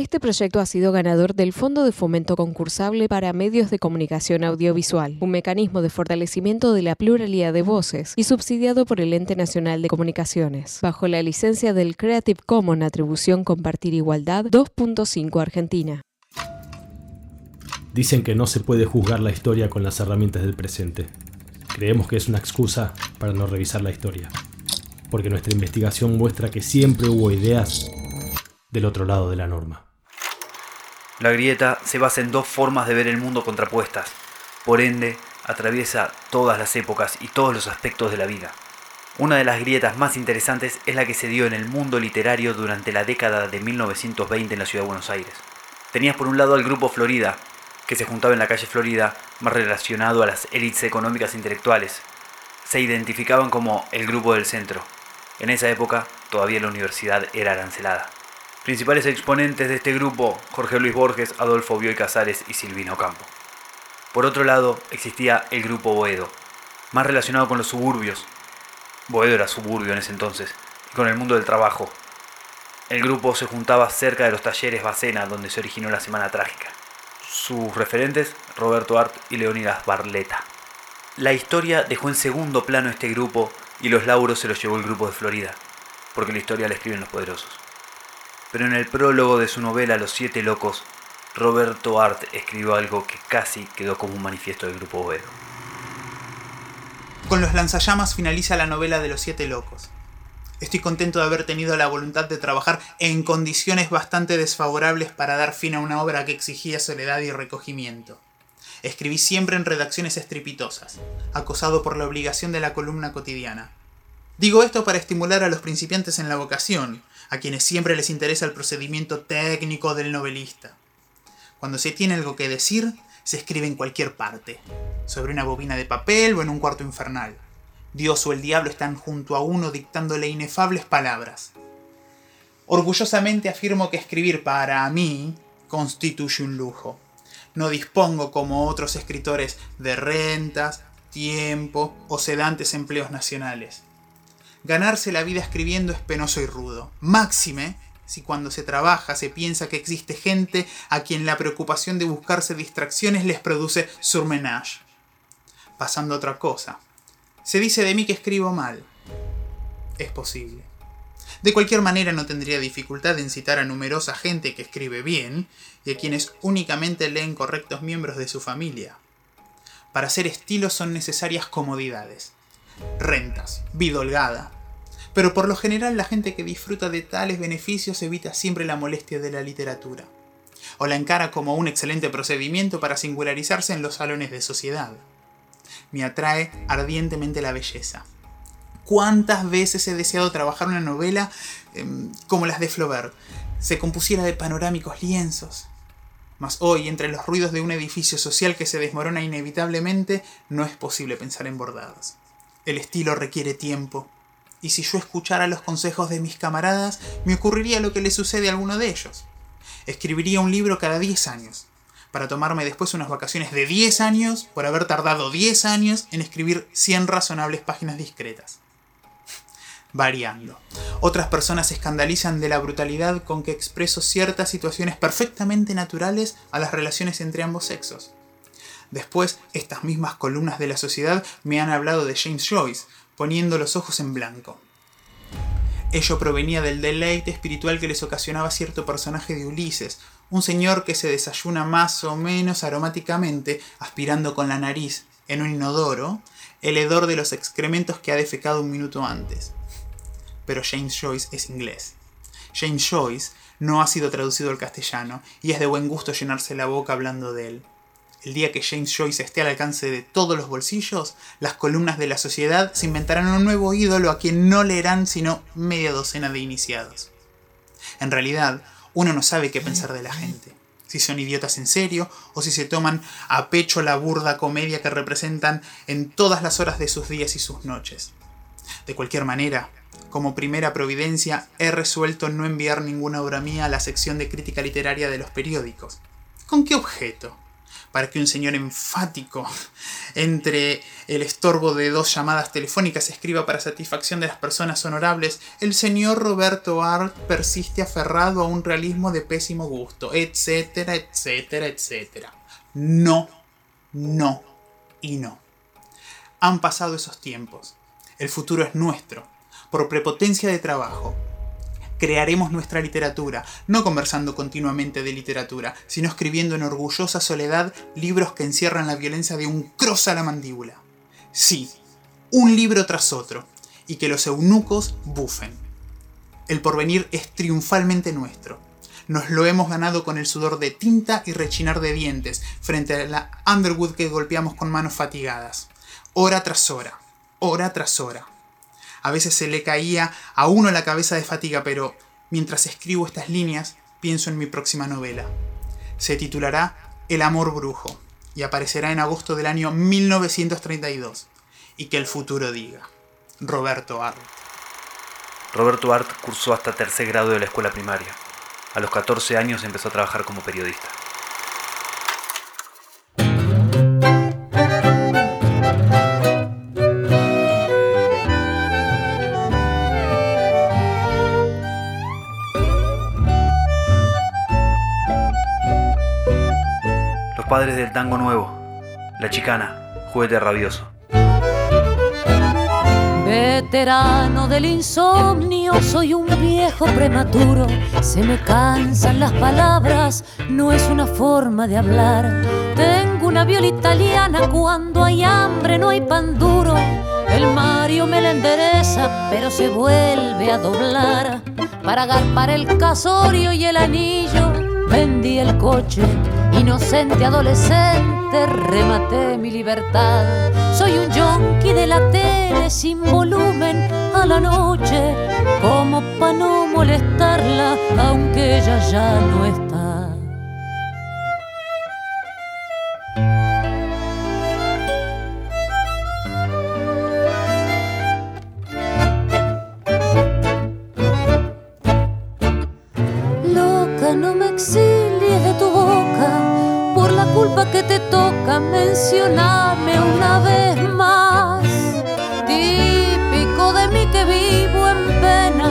Este proyecto ha sido ganador del Fondo de Fomento Concursable para Medios de Comunicación Audiovisual, un mecanismo de fortalecimiento de la pluralidad de voces y subsidiado por el Ente Nacional de Comunicaciones, bajo la licencia del Creative Commons Atribución Compartir Igualdad 2.5 Argentina. Dicen que no se puede juzgar la historia con las herramientas del presente. Creemos que es una excusa para no revisar la historia, porque nuestra investigación muestra que siempre hubo ideas del otro lado de la norma. La grieta se basa en dos formas de ver el mundo contrapuestas, por ende atraviesa todas las épocas y todos los aspectos de la vida. Una de las grietas más interesantes es la que se dio en el mundo literario durante la década de 1920 en la ciudad de Buenos Aires. Tenías por un lado al grupo Florida, que se juntaba en la calle Florida, más relacionado a las élites económicas e intelectuales. Se identificaban como el grupo del centro. En esa época todavía la universidad era arancelada. Principales exponentes de este grupo, Jorge Luis Borges, Adolfo Bioy Casares y Silvino Campo. Por otro lado, existía el grupo Boedo, más relacionado con los suburbios. Boedo era suburbio en ese entonces, y con el mundo del trabajo. El grupo se juntaba cerca de los talleres Bacena, donde se originó la Semana Trágica. Sus referentes, Roberto Art y Leonidas Barleta. La historia dejó en segundo plano este grupo y los lauros se los llevó el grupo de Florida, porque la historia la escriben los poderosos pero en el prólogo de su novela Los Siete Locos, Roberto Art escribió algo que casi quedó como un manifiesto del grupo Oedo. Con los lanzallamas finaliza la novela de Los Siete Locos. Estoy contento de haber tenido la voluntad de trabajar en condiciones bastante desfavorables para dar fin a una obra que exigía soledad y recogimiento. Escribí siempre en redacciones estrepitosas, acosado por la obligación de la columna cotidiana. Digo esto para estimular a los principiantes en la vocación, a quienes siempre les interesa el procedimiento técnico del novelista. Cuando se tiene algo que decir, se escribe en cualquier parte, sobre una bobina de papel o en un cuarto infernal. Dios o el diablo están junto a uno dictándole inefables palabras. Orgullosamente afirmo que escribir para mí constituye un lujo. No dispongo como otros escritores de rentas, tiempo o sedantes empleos nacionales. Ganarse la vida escribiendo es penoso y rudo. Máxime si cuando se trabaja se piensa que existe gente a quien la preocupación de buscarse distracciones les produce surmenage. Pasando a otra cosa. Se dice de mí que escribo mal. Es posible. De cualquier manera no tendría dificultad en citar a numerosa gente que escribe bien y a quienes únicamente leen correctos miembros de su familia. Para ser estilo son necesarias comodidades rentas, vida holgada. Pero por lo general la gente que disfruta de tales beneficios evita siempre la molestia de la literatura, o la encara como un excelente procedimiento para singularizarse en los salones de sociedad. Me atrae ardientemente la belleza. ¿Cuántas veces he deseado trabajar una novela em, como las de Flaubert? Se compusiera de panorámicos lienzos. Mas hoy, entre los ruidos de un edificio social que se desmorona inevitablemente, no es posible pensar en bordados. El estilo requiere tiempo. Y si yo escuchara los consejos de mis camaradas, me ocurriría lo que le sucede a alguno de ellos. Escribiría un libro cada 10 años, para tomarme después unas vacaciones de 10 años por haber tardado 10 años en escribir 100 razonables páginas discretas. Variando. Otras personas se escandalizan de la brutalidad con que expreso ciertas situaciones perfectamente naturales a las relaciones entre ambos sexos. Después, estas mismas columnas de la sociedad me han hablado de James Joyce, poniendo los ojos en blanco. Ello provenía del deleite espiritual que les ocasionaba cierto personaje de Ulises, un señor que se desayuna más o menos aromáticamente, aspirando con la nariz, en un inodoro, el hedor de los excrementos que ha defecado un minuto antes. Pero James Joyce es inglés. James Joyce no ha sido traducido al castellano, y es de buen gusto llenarse la boca hablando de él. El día que James Joyce esté al alcance de todos los bolsillos, las columnas de la sociedad se inventarán un nuevo ídolo a quien no leerán sino media docena de iniciados. En realidad, uno no sabe qué pensar de la gente, si son idiotas en serio o si se toman a pecho la burda comedia que representan en todas las horas de sus días y sus noches. De cualquier manera, como primera providencia, he resuelto no enviar ninguna obra mía a la sección de crítica literaria de los periódicos. ¿Con qué objeto? Para que un señor enfático entre el estorbo de dos llamadas telefónicas escriba para satisfacción de las personas honorables, el señor Roberto Art persiste aferrado a un realismo de pésimo gusto, etcétera, etcétera, etcétera. No, no y no. Han pasado esos tiempos. El futuro es nuestro, por prepotencia de trabajo, crearemos nuestra literatura, no conversando continuamente de literatura, sino escribiendo en orgullosa soledad libros que encierran la violencia de un cross a la mandíbula. Sí, un libro tras otro, y que los eunucos bufen. El porvenir es triunfalmente nuestro. Nos lo hemos ganado con el sudor de tinta y rechinar de dientes frente a la Underwood que golpeamos con manos fatigadas. Hora tras hora, hora tras hora. A veces se le caía a uno la cabeza de fatiga, pero mientras escribo estas líneas, pienso en mi próxima novela. Se titulará El amor brujo y aparecerá en agosto del año 1932. Y que el futuro diga. Roberto Art. Roberto Art cursó hasta tercer grado de la escuela primaria. A los 14 años empezó a trabajar como periodista. Padres del tango nuevo, La Chicana, juguete rabioso. Veterano del insomnio, soy un viejo prematuro. Se me cansan las palabras, no es una forma de hablar. Tengo una viola italiana, cuando hay hambre no hay pan duro. El Mario me la endereza, pero se vuelve a doblar. Para agarpar el casorio y el anillo, vendí el coche Inocente adolescente, rematé mi libertad. Soy un yonki de la tele sin volumen a la noche, como pa' no molestarla, aunque ella ya no está. Mencioname una vez más. Típico de mí que vivo en pena,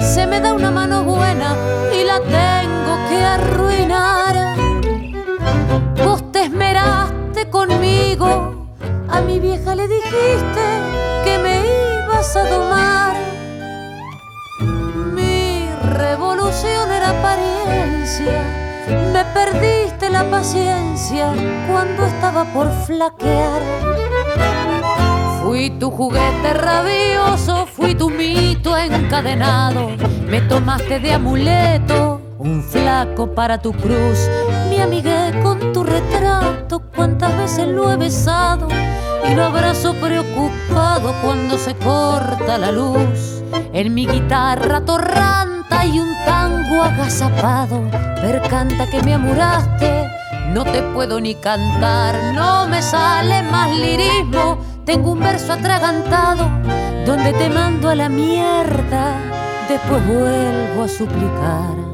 se me da una mano buena y la tengo que arruinar. Vos te esmeraste conmigo, a mi vieja le dijiste que me ibas a domar. Mi revolución era apariencia me perdiste la paciencia cuando estaba por flaquear. Fui tu juguete rabioso, fui tu mito encadenado. Me tomaste de amuleto, un flaco para tu cruz. Me amigué con tu retrato, cuántas veces lo he besado. Y lo abrazo preocupado cuando se corta la luz. En mi guitarra torrante hay un tango agazapado, percanta que me amuraste, no te puedo ni cantar, no me sale más lirismo, tengo un verso atragantado, donde te mando a la mierda, después vuelvo a suplicar.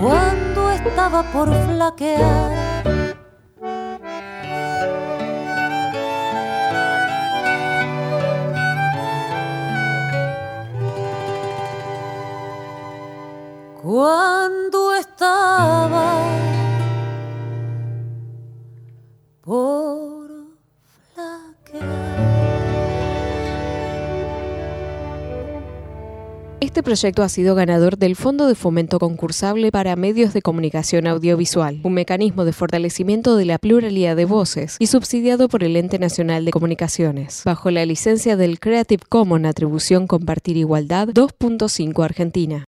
cuando estaba por flaquear. Este proyecto ha sido ganador del Fondo de Fomento Concursable para Medios de Comunicación Audiovisual, un mecanismo de fortalecimiento de la pluralidad de voces y subsidiado por el Ente Nacional de Comunicaciones, bajo la licencia del Creative Commons Atribución Compartir Igualdad 2.5 Argentina.